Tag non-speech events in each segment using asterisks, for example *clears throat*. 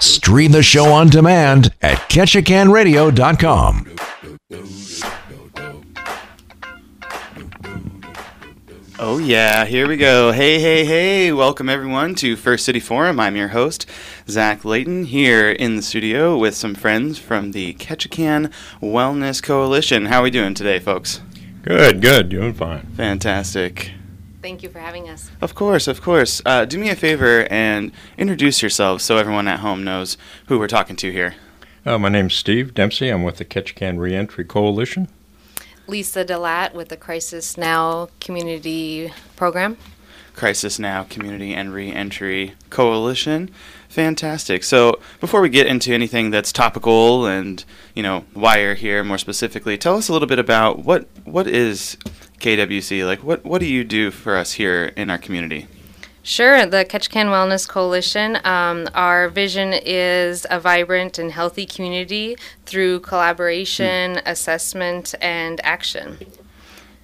Stream the show on demand at ketchikanradio.com. Oh, yeah, here we go. Hey, hey, hey. Welcome, everyone, to First City Forum. I'm your host, Zach Layton, here in the studio with some friends from the Ketchikan Wellness Coalition. How are we doing today, folks? Good, good. Doing fine. Fantastic. Thank you for having us. Of course, of course. Uh, do me a favor and introduce yourselves so everyone at home knows who we're talking to here. Uh, my name's Steve Dempsey. I'm with the Ketchikan Reentry Coalition. Lisa Delat with the Crisis Now Community Program. Crisis Now Community and Reentry Coalition. Fantastic. So, before we get into anything that's topical and, you know, why you're here more specifically, tell us a little bit about what what is KWC? Like what what do you do for us here in our community? Sure, the Ketchikan Wellness Coalition. Um, our vision is a vibrant and healthy community through collaboration, mm. assessment, and action.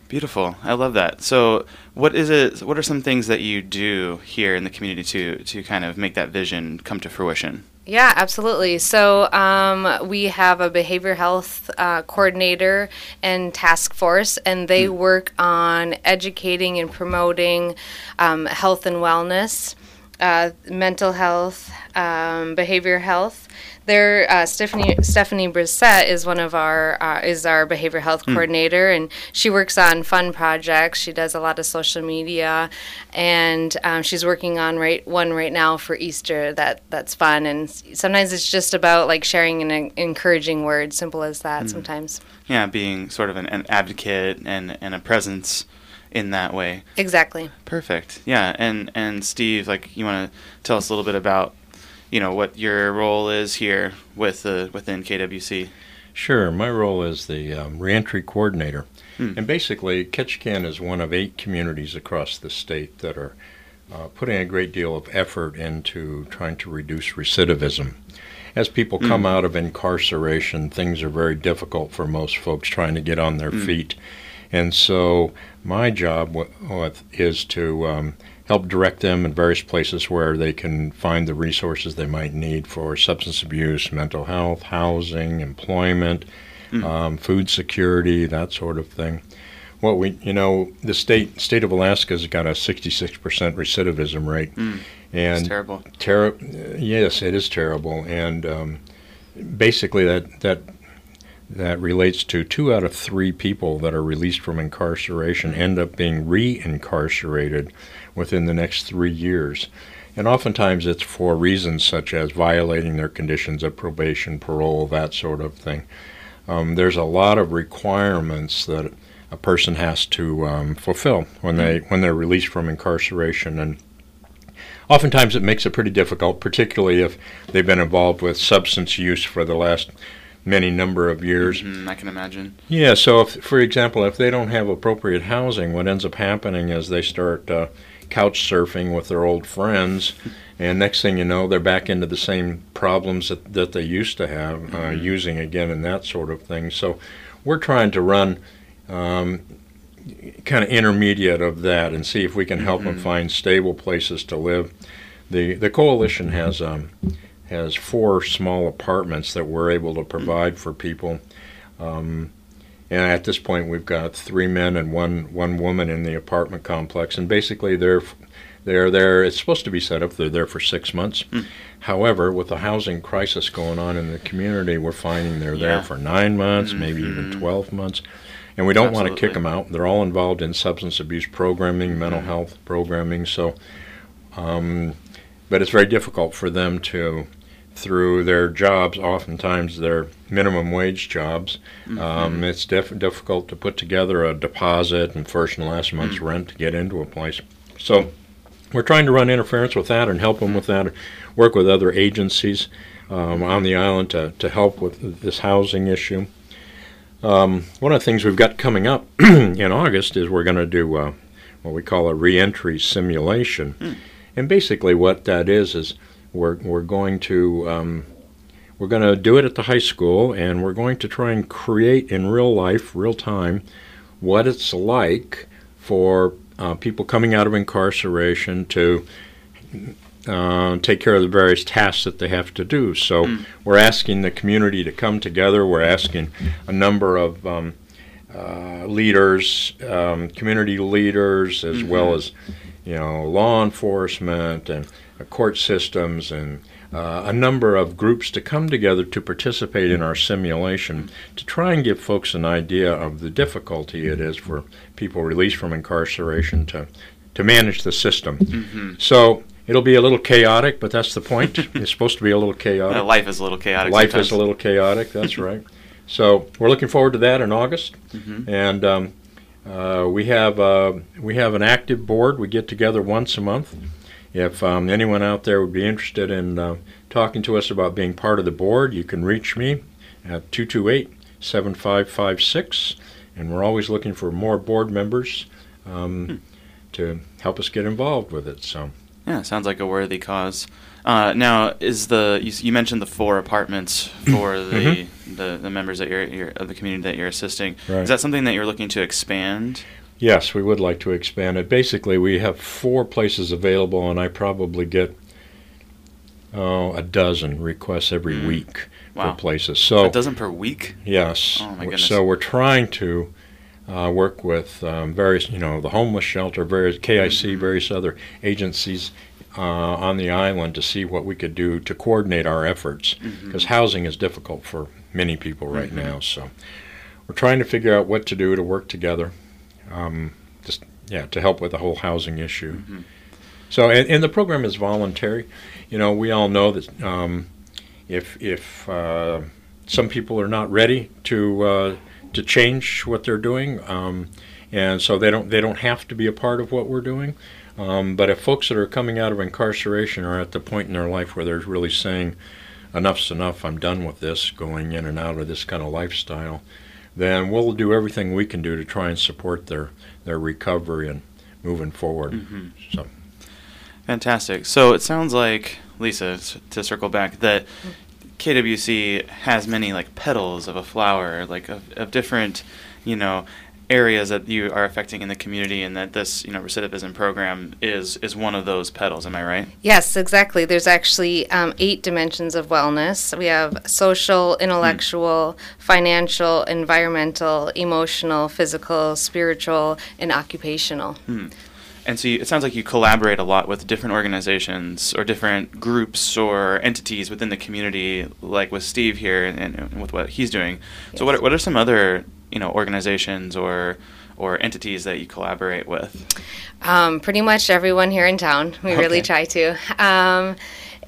Beautiful. I love that. So, what is it? What are some things that you do here in the community to to kind of make that vision come to fruition? Yeah, absolutely. So um, we have a behavior health uh, coordinator and task force, and they mm. work on educating and promoting um, health and wellness, uh, mental health, um, behavior health. There, uh, Stephanie Stephanie Brissett is one of our uh, is our behavior health mm. coordinator, and she works on fun projects. She does a lot of social media, and um, she's working on right one right now for Easter. That that's fun, and sometimes it's just about like sharing an encouraging word, simple as that. Mm. Sometimes, yeah, being sort of an, an advocate and and a presence in that way. Exactly. Perfect. Yeah, and and Steve, like you want to tell us a little bit about you know what your role is here with uh, within KWC. Sure, my role is the um, reentry coordinator, hmm. and basically Ketchikan is one of eight communities across the state that are uh, putting a great deal of effort into trying to reduce recidivism. As people come mm. out of incarceration, things are very difficult for most folks trying to get on their mm. feet. And so, my job is to um, help direct them in various places where they can find the resources they might need for substance abuse, mental health, housing, employment, mm. um, food security, that sort of thing. What we, you know, the state state of Alaska's got a 66% recidivism rate, mm. and it's terrible. Ter- yes, it is terrible, and um, basically that that that relates to two out of three people that are released from incarceration end up being re-incarcerated within the next three years. And oftentimes it's for reasons such as violating their conditions of probation, parole, that sort of thing. Um, there's a lot of requirements that a person has to um, fulfill when they when they're released from incarceration, and oftentimes it makes it pretty difficult, particularly if they've been involved with substance use for the last many number of years. Mm-hmm, I can imagine. Yeah. So, if, for example, if they don't have appropriate housing, what ends up happening is they start uh, couch surfing with their old friends, *laughs* and next thing you know, they're back into the same problems that, that they used to have, uh, mm-hmm. using again and that sort of thing. So we're trying to run um, kind of intermediate of that and see if we can help mm-hmm. them find stable places to live. The the coalition has um, has four small apartments that we're able to provide for people. Um, and at this point, we've got three men and one one woman in the apartment complex, and basically they're they're there. It's supposed to be set up. They're there for six months. Mm. However, with the housing crisis going on in the community, we're finding they're yeah. there for nine months, mm-hmm. maybe even mm-hmm. twelve months, and we don't want to kick them out. They're all involved in substance abuse programming, mental mm-hmm. health programming. So, um, but it's very difficult for them to through their jobs, oftentimes their minimum wage jobs. Mm-hmm. Um, it's def- difficult to put together a deposit and first and last month's mm-hmm. rent to get into a place. So we're trying to run interference with that and help them with that, work with other agencies um, on the island to, to help with this housing issue. Um, one of the things we've got coming up *clears throat* in August is we're going to do uh, what we call a reentry simulation. Mm. And basically, what that is is we're, we're going to um, we're going to do it at the high school, and we're going to try and create in real life, real time, what it's like for uh, people coming out of incarceration to uh, take care of the various tasks that they have to do. So Mm. we're asking the community to come together. We're asking a number of um, uh, leaders, um, community leaders, as well as you know law enforcement and court systems and uh, a number of groups to come together to participate in our simulation to try and give folks an idea of the difficulty it is for people released from incarceration to to manage the system. So it'll be a little chaotic, but that's the point. *laughs* it's supposed to be a little chaotic. Uh, life is a little chaotic. Life sometimes. is a little chaotic. That's *laughs* right. So we're looking forward to that in August, Mm-hmm. and um, uh, we have uh, we have an active board. We get together once a month. If um, anyone out there would be interested in uh, talking to us about being part of the board, you can reach me at 228 7556, and we're always looking for more board members um, to help us get involved with it. So. Yeah, sounds like a worthy cause. Uh, now, is the you, you mentioned the four apartments *clears throat* for the, the, the members that you're, you're of the community that you're assisting? Right. Is that something that you're looking to expand? Yes, we would like to expand it. Basically, we have four places available, and I probably get oh, a dozen requests every Mm. week Wow. for places. So a dozen per week. yes, Oh, my goodness. so we're trying to uh, work with um, various, you know, the homeless shelter, various KIC, Mm-hmm. various other agencies uh, on the island to see what we could do to coordinate our efforts Mm-hmm. because housing is difficult for many people right now. So we're trying to figure out what to do to work together. Um, just yeah, to help with the whole housing issue. Mhm. So, and, and the program is voluntary. You know, we all know that um, if if uh, some people are not ready to uh, to change what they're doing, um, and so they don't they don't have to be a part of what we're doing. Um, but if folks that are coming out of incarceration are at the point in their life where they're really saying, "Enough's enough. I'm done with this. Going in and out of this kind of lifestyle," then we'll do everything we can do to try and support their their recovery and moving forward. Mhm. So. Fantastic. So it sounds like Lisa, to circle back, that KWC has many like petals of a flower, like of, of different, you know, areas that you are affecting in the community, and that this, you know, recidivism program is is one of those petals. Am I right? Yes, exactly. There's actually um, eight dimensions of wellness. We have social, intellectual, financial, environmental, emotional, physical, spiritual, and occupational. And so you, it sounds like you collaborate a lot with different organizations or different groups or entities within the community, like with Steve here and, and with what he's doing. So what are, what are some other you know organizations or or entities that you collaborate with? Um, pretty much everyone here in town. We really try to. Um,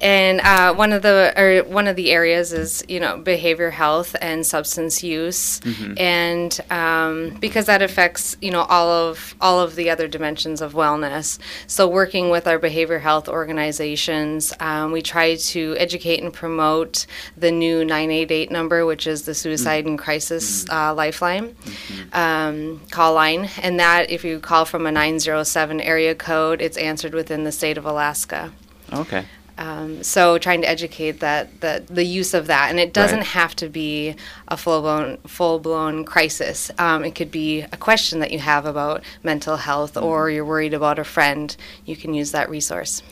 and uh, one of the or one of the areas is you know behavior health and substance use, Mm-hmm. and um, because that affects you know all of all of the other dimensions of wellness. So working with our behavior health organizations, um, we try to educate and promote the new 988 number, which is the suicide and crisis uh, lifeline um, call line, and that if you call from a 907 area code, it's answered within the state of Alaska. Okay. Um, so trying to educate that, that the use of that, and it doesn't Right. have to be a full blown full blown crisis. Um, it could be a question that you have about mental health, or you're worried about a friend. You can use that resource.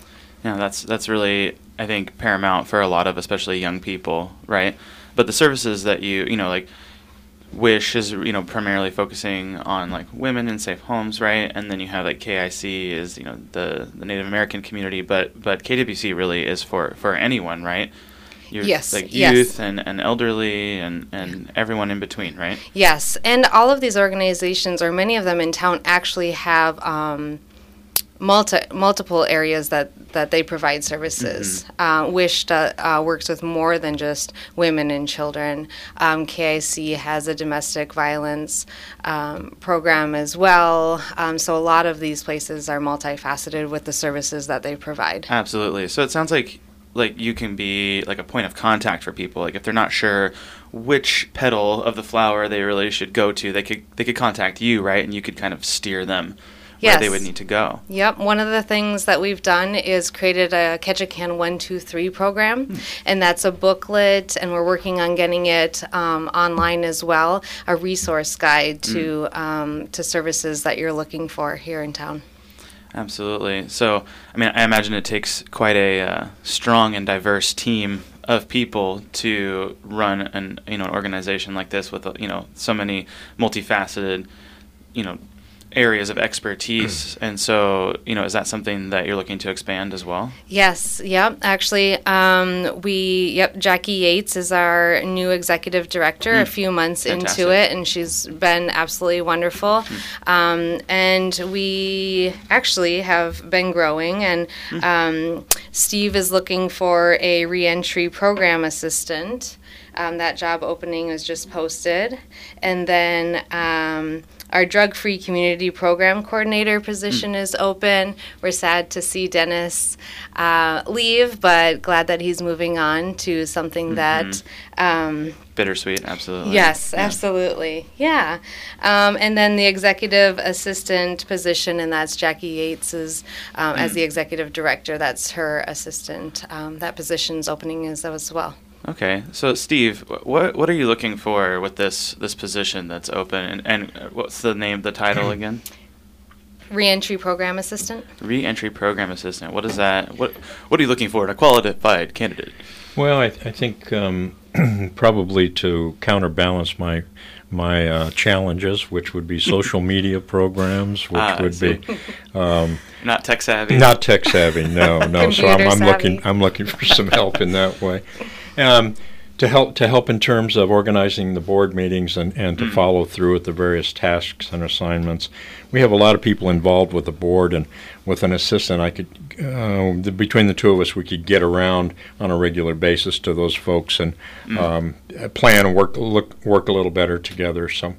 Yeah, that's that's really I think paramount for a lot of especially young people, right? But the services that you you know like Wish is you know primarily focusing on like women in safe homes, right? And then you have like KIC is you know the the Native American community, but but KWC really is for for anyone, right? You're, Yes, like yes. youth and, and elderly and, and everyone in between, right? Yes, and all of these organizations, or many of them in town, actually have um, multi, multiple areas that, that they provide services. Uh, Wish uh, works with more than just women and children. Um, KIC has a domestic violence um, program as well. Um, so a lot of these places are multifaceted with the services that they provide. Absolutely. So it sounds like like you can be like a point of contact for people. Like if they're not sure which petal of the flower they really should go to, they could they could contact you, right? And you could kind of steer them where they Yes. would need to go. Yep. One of the things that we've done is created a Ketchikan 123 program, and that's a booklet, and we're working on getting it um, online as well, a resource guide to um, to services that you're looking for here in town. Absolutely. So, I mean, I imagine it takes quite a uh, strong and diverse team of people to run an you know an organization like this with uh, you know so many multifaceted you know areas of expertise *clears throat* and so you know is that something that you're looking to expand as well Yes, yep. Actually, um, we, yep, Jackie Yates is our new executive director a few months Fantastic. into it, and she's been absolutely wonderful. Um, and we actually have been growing, and um, Steve is looking for a reentry program assistant. Um, that job opening was just posted. And then um, our drug free community program coordinator position is open. We're sad to see Dennis uh, leave, but glad that he's moving on to something that. Um, bittersweet absolutely Yes, Yeah. absolutely. Yeah. Um, and then the executive assistant position, and that's Jackie Yates's um, as the executive director. That's her assistant. Um, that position's opening is as well. Okay, so Steve, what what are you looking for with this this position that's open, and, and uh, what's the name, the title *clears throat* again? Reentry program assistant. Reentry program assistant. What is that? What what are you looking for in a qualified candidate? Well, I, I think um, *clears throat* probably to counterbalance my my uh, challenges, which would be *laughs* social media programs, which Ah, would see. be um, Not tech savvy. not tech savvy. No, no. *laughs* so I'm, I'm looking. I'm looking for some help in that way. *laughs* Um, to help to help in terms of organizing the board meetings and, and to follow through with the various tasks and assignments. We have a lot of people involved with the board, and with an assistant, I could uh, the, between the two of us, we could get around on a regular basis to those folks and um, plan and work look work a little better together. So.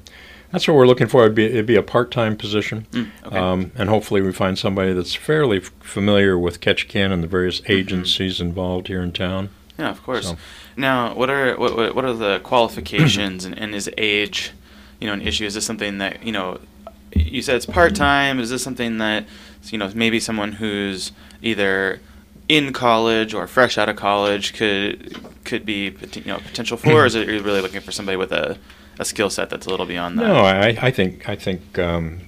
That's what we're looking for. It'd be, it'd be a part-time position, okay. um, and hopefully we find somebody that's fairly f- familiar with Ketchikan and the various agencies involved here in town. Yeah, of course. So- Now, what are what what are the qualifications and, and is age, you know, an issue? Is this something that you know? You said it's part time. Is this something that you know maybe someone who's either in college or fresh out of college could could be you know potential for? or is it you're really looking for somebody with a a skill set that's a little beyond that? No, I, I think I think um,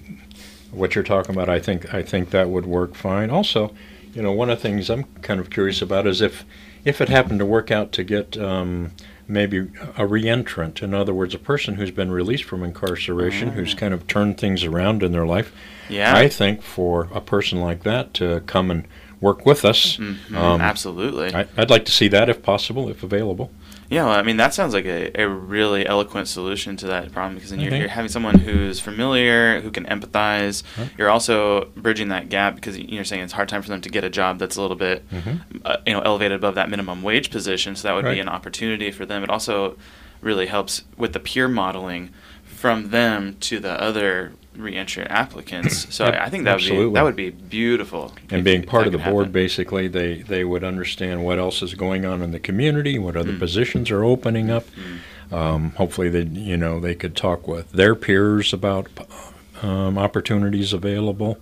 what you're talking about. I think I think that would work fine. Also, you know, one of the things I'm kind of curious about is if if it happened to work out to get um, maybe a reentrant. In other words, a person who's been released from incarceration, who's kind of turned things around in their life. Yeah. I think for a person like that to come and work with us, Mhm, um, absolutely. I, I'd like to see that if possible, if available. Yeah, well, I mean that sounds like a, a really eloquent solution to that problem because then you're, you're having someone who's familiar, who can empathize. Huh? You're also bridging that gap because you're saying it's a hard time for them to get a job that's a little bit, Mhm. uh, you know, elevated above that minimum wage position. So that would Right. be an opportunity for them. It also really helps with the peer modeling from them to the other reentry applicants. *clears throat* So Yep, I think that would be that would be beautiful. And if- being part of the board, happen. basically, they, they would understand what else is going on in the community, what other Mm. positions are opening up. Um, hopefully, they you know they could talk with their peers about um, opportunities available.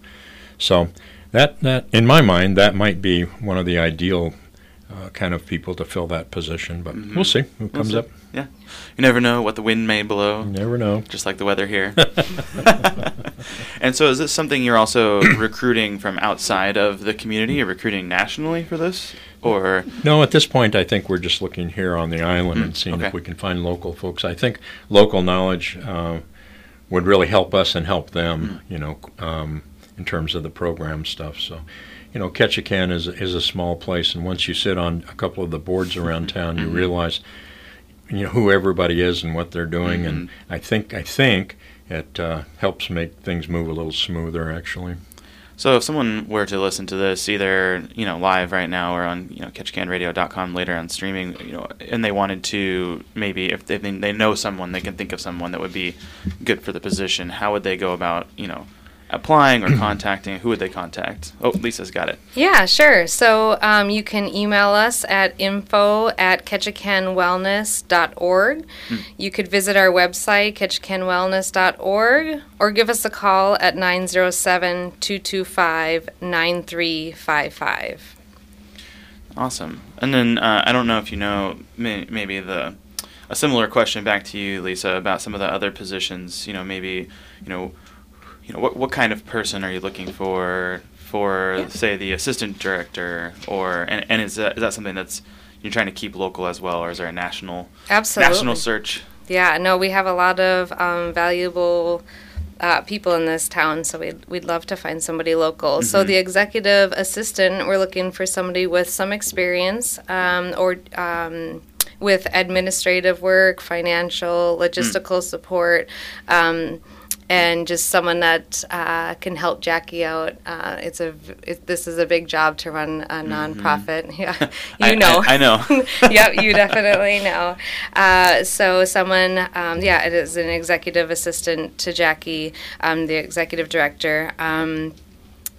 So that that in my mind, that might be one of the ideal uh, kind of people to fill that position. But Mhm. we'll see who We'll comes see. up. Yeah, you never know what the wind may blow. You never know. just like the weather here. *laughs* *laughs* and so, is this something you're also *coughs* recruiting from outside of the community? You're recruiting nationally for this, or No, at this point, I think we're just looking here on the island Mm, and seeing okay. if we can find local folks. I think local knowledge uh, would really help us and help them, Mm. you know, um, in terms of the program stuff. So, you know, Ketchikan is is a small place, and once you sit on a couple of the boards around town, you Mhm. realize, you know, who everybody is and what they're doing. And Mm-hmm. I think I think it uh, helps make things move a little smoother, actually. so if someone were to listen to this either you know live right now or on you know ketchikanradio.com later on streaming, you know, and they wanted to maybe if they they know someone, they can think of someone that would be good for the position. How would they go about you know applying or *clears throat* contacting? Who would they contact? Oh, Lisa's got it. Yeah, sure. So um, you can email us at info at ketchikanwellness.org. You could visit our website, ketchikanwellness.org, or give us a call at 907 225 9355. Awesome. And then uh, I don't know if you know may, maybe the a similar question back to you, Lisa, about some of the other positions. You know, maybe you know, you know what what kind of person are you looking for for, Yeah. say, the assistant director, or and, and is that is that something that's you're trying to keep local as well, or is there a national Absolutely. national search? Yeah, no, we have a lot of um, valuable uh, people in this town, so we'd, we'd love to find somebody local. So, the executive assistant, we're looking for somebody with some experience um, or um, with administrative work, financial, logistical support. And just someone that uh, can help Jackie out. Uh, it's a it, this is a big job to run a nonprofit. *laughs* Yeah, you I- know. I- I know. *laughs* yep, you definitely know. Uh, so someone, um, yeah, it is an executive assistant to Jackie, um, the executive director. Um,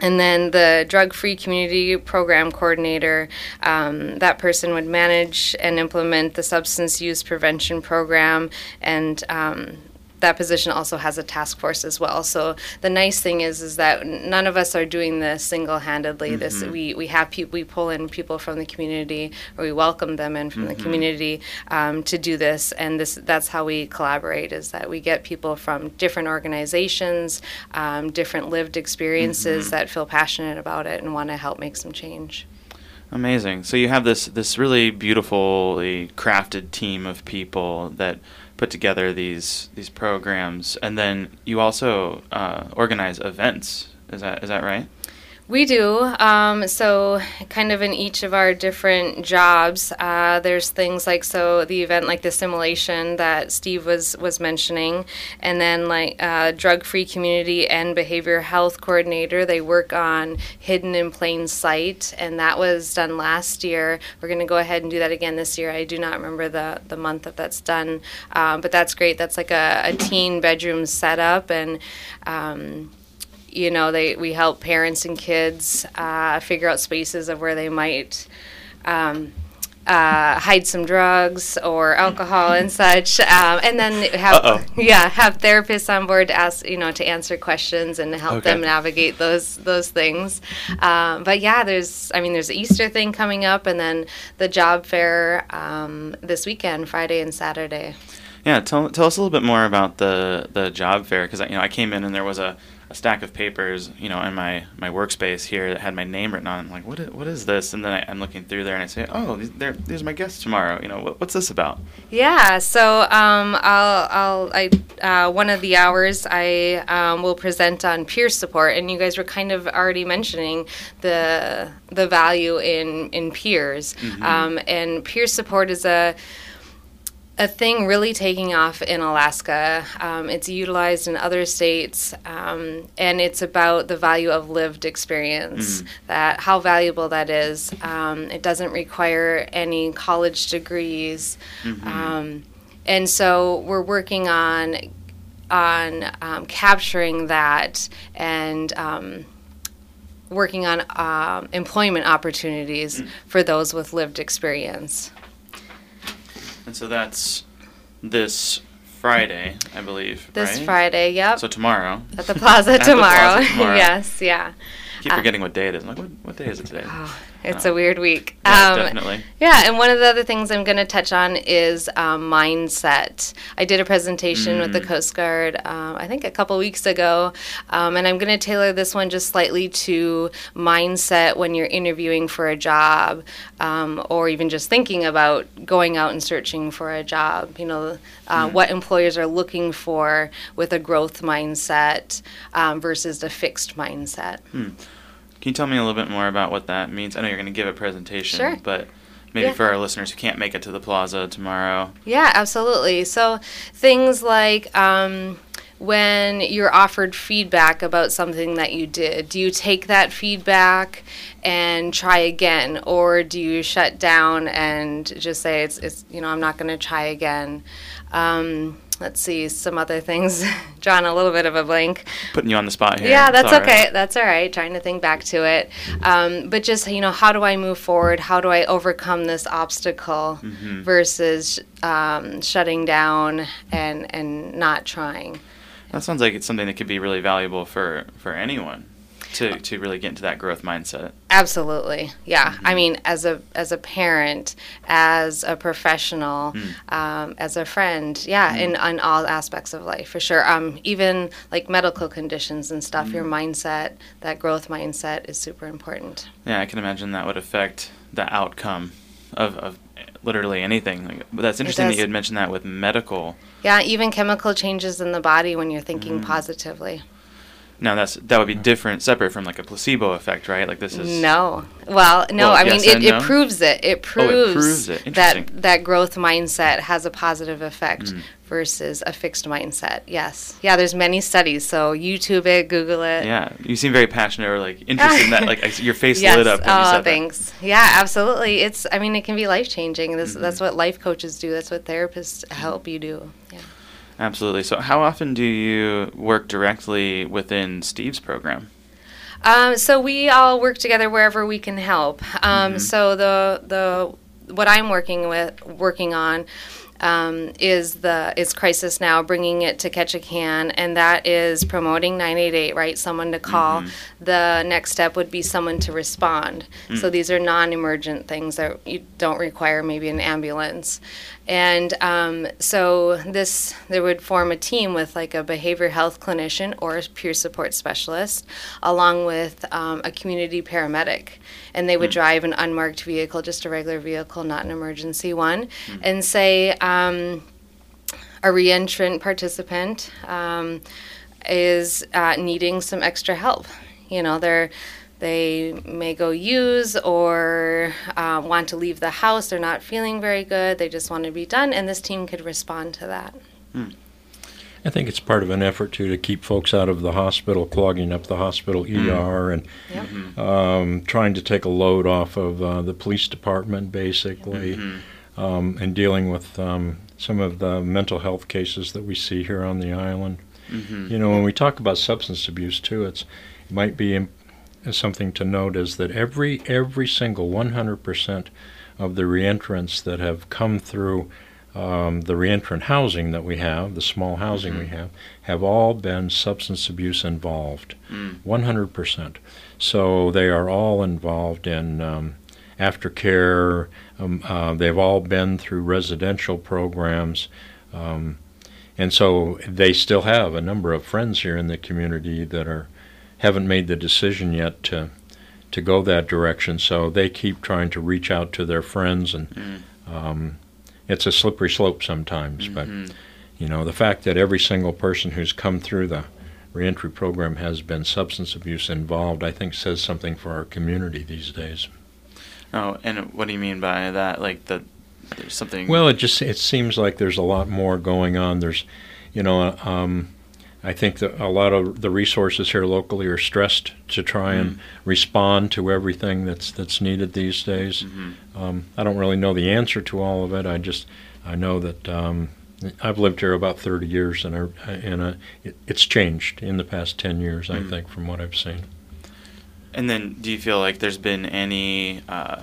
and then the drug free community program coordinator, um, that person would manage and implement the substance use prevention program and um, that position also has a task force as well. So the nice thing is is that none of us are doing this single-handedly. This we, we have people we pull in people from the community or we welcome them in from the community um, to do this, and this that's how we collaborate. Is that we get people from different organizations, um, different lived experiences that feel passionate about it and want to help make some change. Amazing. So you have this this really beautifully crafted team of people that put together these these programs, and then you also uh, organize events. Is that is that right? We do. Um, so, kind of in each of our different jobs, uh, there's things like so the event like the simulation that Steve was was mentioning, and then like uh, drug free community and behavior health coordinator. They work on hidden in plain sight, and that was done last year. We're going to go ahead and do that again this year. I do not remember the the month that that's done, um, but that's great. That's like a, a teen bedroom setup and. Um, you know they we help parents and kids uh, figure out spaces of where they might um, uh, hide some drugs or alcohol and *laughs* such, um, and then have Uh-oh. yeah have therapists on board to ask you know to answer questions and help Okay. them navigate those those things. Um, but yeah, there's I mean there's the Easter thing coming up, and then the job fair um, this weekend, Friday and Saturday. Yeah, tell, tell us a little bit more about the the job fair because you know I came in and there was a, a stack of papers you know in my, my workspace here that had my name written on. it. I'm like, what is, what is this? And then I, I'm looking through there and I say, oh, these, there, these are my guests tomorrow. You know, what, what's this about? Yeah, so um, I'll, I'll, I, uh, one of the hours I um, will present on peer support, and you guys were kind of already mentioning the the value in in peers, um, and peer support is a a thing really taking off in Alaska. Um, it's utilized in other states, um, and it's about the value of lived experience. That how valuable that is. Um, it doesn't require any college degrees, um, and so we're working on on um, capturing that and. Um, Working on um, employment opportunities for those with lived experience. And so that's this Friday, I believe. This right? Friday, yep. So tomorrow. At the plaza *laughs* At the tomorrow. plaza tomorrow. *laughs* yes, yeah. keep Uh, forgetting what day it is. I'm like, what, what day is it today? Oh, it's a weird week. Yeah, Um, definitely. Yeah, and one of the other things I'm going to touch on is um, mindset. I did a presentation with the Mm. Coast Guard, um, I think a couple weeks ago, um, and I'm going to tailor this one just slightly to mindset when you're interviewing for a job, um, or even just thinking about going out and searching for a job. You know, uh, Mm. what employers are looking for with a growth mindset um, versus a fixed mindset. Can you tell me a little bit more about what that means? I know you're going to give a presentation, Sure. but maybe Yeah. for our listeners who can't make it to the plaza tomorrow. Yeah, absolutely. So things like um, when you're offered feedback about something that you did, do you take that feedback and try again, or do you shut down and just say it's, it's you know I'm not going to try again? Um, let's see some other things. *laughs* John, a little bit of a blank. Putting you on the spot here. Yeah, that's right. okay. That's all right. Trying to think back to it. Um, but just, you know, how do I move forward? How do I overcome this obstacle Mm-hmm. versus um, shutting down and, and not trying? That sounds like it's something that could be really valuable for, for anyone. To, to really get into that growth mindset. Absolutely, yeah. I mm-hmm. mean, as a as a parent, as a professional, mm. um, as a friend, yeah, mm. in on all aspects of life for sure. Um, even like medical conditions and stuff, your mm. mindset, that growth mindset, is super important. Yeah, I can imagine that would affect the outcome of, of literally anything. Like, but that's interesting that you had mentioned that with medical. Yeah, even chemical changes in the body when you're thinking positively. Now that's that would be different, separate from like a placebo effect, right? Like this is No. Well, no, Well, I yes mean, and it, no? it proves it. It Oh, proves, it proves it. that that growth mindset has a positive effect Mm. versus a fixed mindset. Yes. Yeah, there's many studies. So YouTube it, Google it. Yeah, you seem very passionate or like interested in that. Like I see your face *laughs* Yes. lit up when you oh, said that. thanks. Yeah, absolutely. It's. I mean, it can be life changing. This. Mm-hmm. That's what life coaches do. That's what therapists help you do. Yeah. Absolutely. So, how often do you work directly within Steve's program? Um, so we all work together wherever we can help. Um, So the the what I'm working with working on um, is the is crisis now, bringing it to Ketchikan, and that is promoting 988. Right, someone to call. The next step would be someone to respond. So these are non-emergent things that you don't require maybe an ambulance. And um, so this, they would form a team with like a behavior health clinician or a peer support specialist, along with um, a community paramedic. And they would drive an unmarked vehicle, just a regular vehicle, not an emergency one, and say um, a reentrant participant um, is uh, needing some extra help. You know, they're they may go use or uh, want to leave the house. They're not feeling very good. They just want to be done, and this team could respond to that. I think it's part of an effort too to keep folks out of the hospital, clogging up the hospital ER, and Yep. um, trying to take a load off of uh, the police department, basically, um, and dealing with um, some of the mental health cases that we see here on the island. You know, when we talk about substance abuse too, it's it might be something to note is that every every single 100% of the reentrants that have come through um, the reentrant housing that we have, the small housing we have, have all been substance abuse involved. 100%. So they are all involved in um, aftercare. Um, uh, they've all been through residential programs. Um, and so they still have a number of friends here in the community that are haven't made the decision yet to to go that direction. So they keep trying to reach out to their friends, and um, it's a slippery slope sometimes. But you know, the fact that every single person who's come through the reentry program has been substance abuse involved, I think, says something for our community these days. Oh, and what do you mean by that? Like the there's something. Well, it just it seems like there's a lot more going on. There's, you know, um, I think that a lot of the resources here locally are stressed to try and respond to everything that's that's needed these days. Um, I don't really know the answer to all of it. I just I know that um, I've lived here about 30 years, and I, and I, it, it's changed in the past 10 years. I think from what I've seen. And then, do you feel like there's been any uh,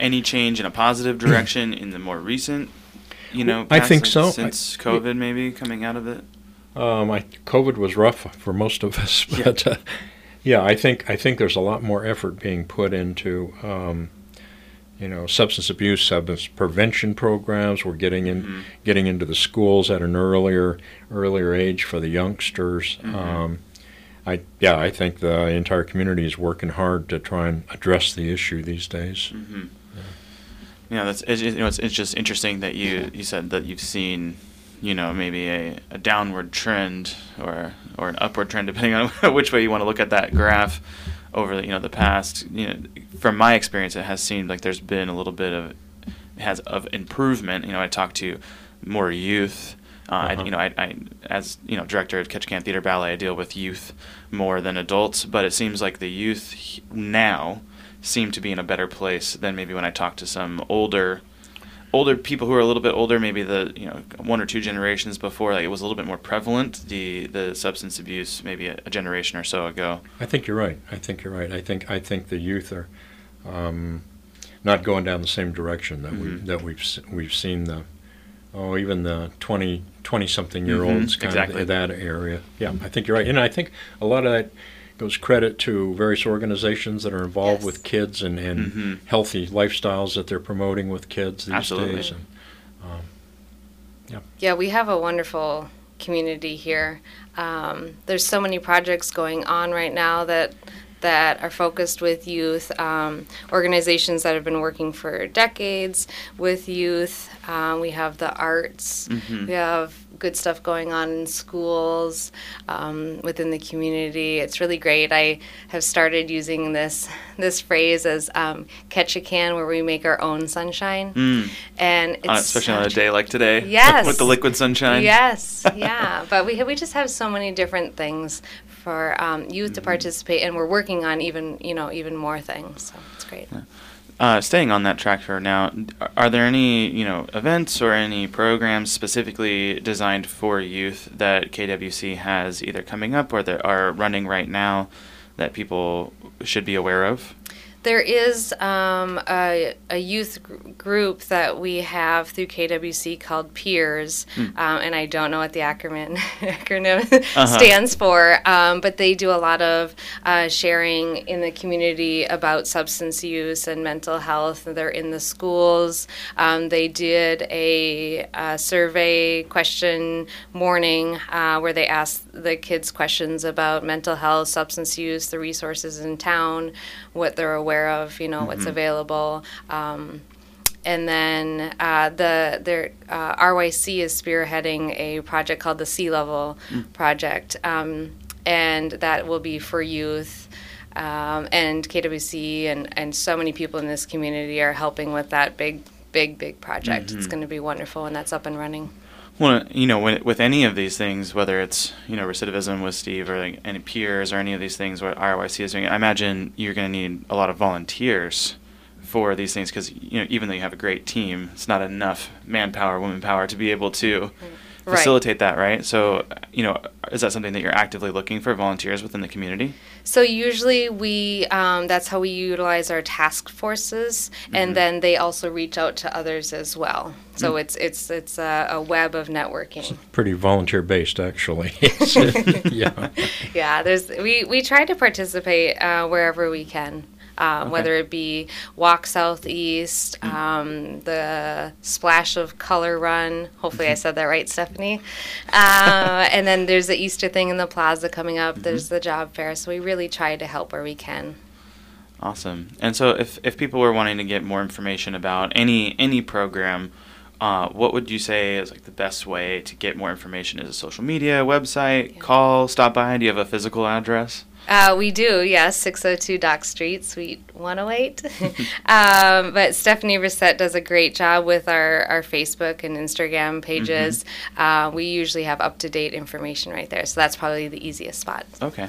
any change in a positive direction in the more recent, you know? I think so. Since I- COVID, maybe coming out of it. Um, I, COVID was rough for most of us, Yeah. *laughs* but uh, yeah, I think I think there's a lot more effort being put into um, you know substance abuse, substance prevention programs. We're getting in Mhm. getting into the schools at an earlier earlier age for the youngsters. Mhm. Um, I yeah, I think the entire community is working hard to try and address the issue these days. Mm-hmm. Yeah, that's it's, you know it's, it's just interesting that you you said that you've seen you know maybe a, a downward trend or or an upward trend depending on *laughs* which way you want to look at that graph over the, you know the past. You know from my experience it has seemed like there's been a little bit of has of improvement. You know I talked to more youth. Uh, Uh-huh. you know I, I as you know director of Ketchikan Theater Ballet I deal with youth more than adults but it seems like the youth now seem to be in a better place than maybe when I talked to some older older people who are a little bit older, maybe the you know one or two generations before, like it was a little bit more prevalent the the substance abuse maybe a, a generation or so ago. I think you're right. I think you're right. I think I think the youth are um, not going down the same direction that we Mhm. that we've we've seen the oh even the 20 20 something year olds Mhm, kind exactly. of that area. Yeah, I think you're right, and I think a lot of that goes credit to various organizations that are involved Yes. with kids and, and Mhm. healthy lifestyles that they're promoting with kids these Absolutely. days. And, Yeah, we have a wonderful community here. Um, there's so many projects going on right now that that are focused with youth, um, organizations that have been working for decades with youth. Um, we have the arts. Mhm. We have good stuff going on in schools, um, within the community. It's really great. I have started using this this phrase as um, "Ketchikan," where we make our own sunshine, Mm. and it's Uh, especially on a day like today. *laughs* Yes. with the liquid sunshine. Yes, *laughs* yeah. But we we just have so many different things for um, youth to participate, and we're working on even you know even more things. So it's great. Uh, staying on that track for now, are- there any you know events or any programs specifically designed for youth that KWC has either coming up or that are running right now that people should be aware of? There is um, a, a youth gr- group that we have through KWC called Peers, um, and I don't know what the acronym *laughs* acronym Uh-huh. stands for, um, but they do a lot of uh, sharing in the community about substance use and mental health. They're in the schools. Um, they did a, uh survey question morning uh, where they asked the kids questions about mental health, substance use, the resources in town, what they're aware of, you know, what's available. Um, and then uh, the their uh, RYC is spearheading a project called the Sea Level Project, um, and that will be for youth. Um, and KWC and, and so many people in this community are helping with that big, big, big project. It's going to be wonderful, and that's up and running. Well, you know, when, with any of these things, whether it's you know recidivism with Steve or like any peers or any of these things, what RYC is doing, I imagine you're going to need a lot of volunteers for these things because you know even though you have a great team, it's not enough manpower, woman power to be able to Right. facilitate that, right? So, you know, is that something that you're actively looking for volunteers within the community? So usually we um, that's how we utilize our task forces, Mm-hmm. and then they also reach out to others as well. So Mm. it's it's it's a, a web of networking. pretty volunteer based, actually. *laughs* *laughs* yeah. Yeah, there's we we try to participate uh, wherever we can. Uh, Okay. Whether it be Walk Southeast, um, the Splash of Color Run. Hopefully, I said that right, Stephanie. Uh, *laughs* and then there's the Easter thing in the plaza coming up. There's the job fair. So we really try to help where we can. Awesome. And so, if if people were wanting to get more information about any any program, uh, what would you say is like the best way to get more information? Is it social media, website, call, stop by? Do you have a physical address? Uh, we do, yes, 602 Dock Street, Suite 108. *laughs* um, but Stephanie Reset does a great job with our, our Facebook and Instagram pages. Uh, we usually have up to date information right there, so that's probably the easiest spot. Okay.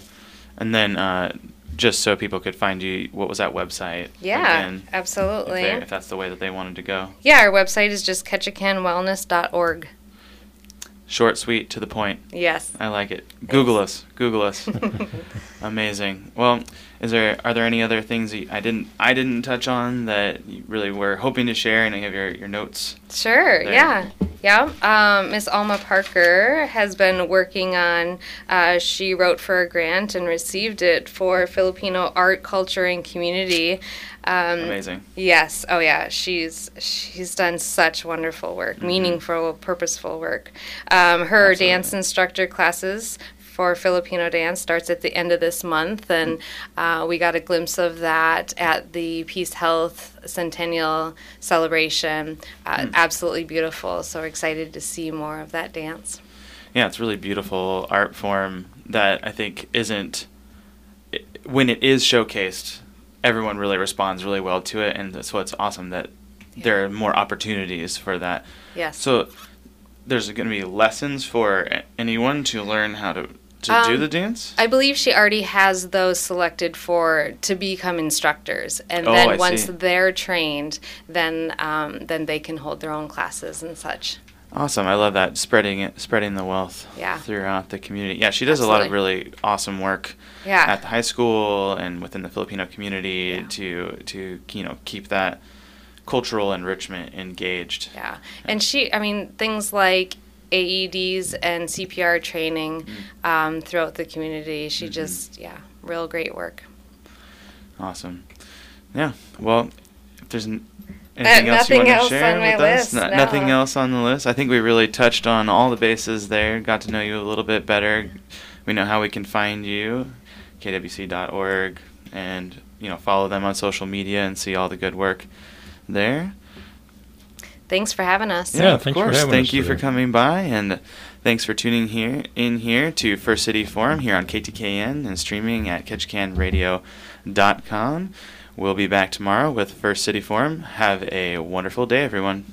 And then, uh, just so people could find you, what was that website? Yeah, again, absolutely. they- if that's the way that they wanted to go. Yeah, our website is just ketchikanwellness.org. Short, sweet, to the point. Yes. I like it. Google us. Google us. *laughs* Amazing. Well, is there are there any other things that I didn't I didn't touch on that you really were hoping to share? And you have your, your notes. Sure. there. Yeah. Yeah. Um, Miss Alma Parker has been working on. Uh, she wrote for a grant and received it for Filipino art, culture, and community. Um, Amazing. Yes. Oh, yeah. She's she's done such wonderful work, Mm-hmm. meaningful, purposeful work. Um, her Absolutely. dance instructor classes for Filipino dance starts at the end of this month, and uh, we got a glimpse of that at the PeaceHealth Centennial celebration. Uh, Mm. Absolutely beautiful. So we're excited to see more of that dance. Yeah, it's really beautiful art form that I think isn't when it is showcased, everyone really responds really well to it, and that's what's awesome that there are more opportunities for that. Yes. So there's going to be lessons for anyone to learn how to to do Um, the dance. I believe she already has those selected for to become instructors, and Oh, then I once see. they're trained, then um, then they can hold their own classes and such. Awesome. I love that spreading it, spreading the wealth Yeah. throughout the community. Yeah, she does a lot of really awesome work Yeah. at the high school and within the Filipino community Yeah. to to you know keep that cultural enrichment engaged. Yeah. And she, I mean, things like AEDs and CPR training um, throughout the community. She just, yeah, real great work. Awesome. Yeah. Well, if there's n- anything else you Uh, want to share on my with us, list, No- no. nothing else on the list. I think we really touched on all the bases there. Got to know you a little bit better. We know how we can find you, kwc.org, and you know follow them on social media and see all the good work there. Thanks for having us. Yeah, of thanks for course. having Thank us you for coming by, and thanks for tuning here in here to First City Forum here on KTKN and streaming at ketchikanradio.com. We'll be back tomorrow with First City Forum. Have a wonderful day, everyone.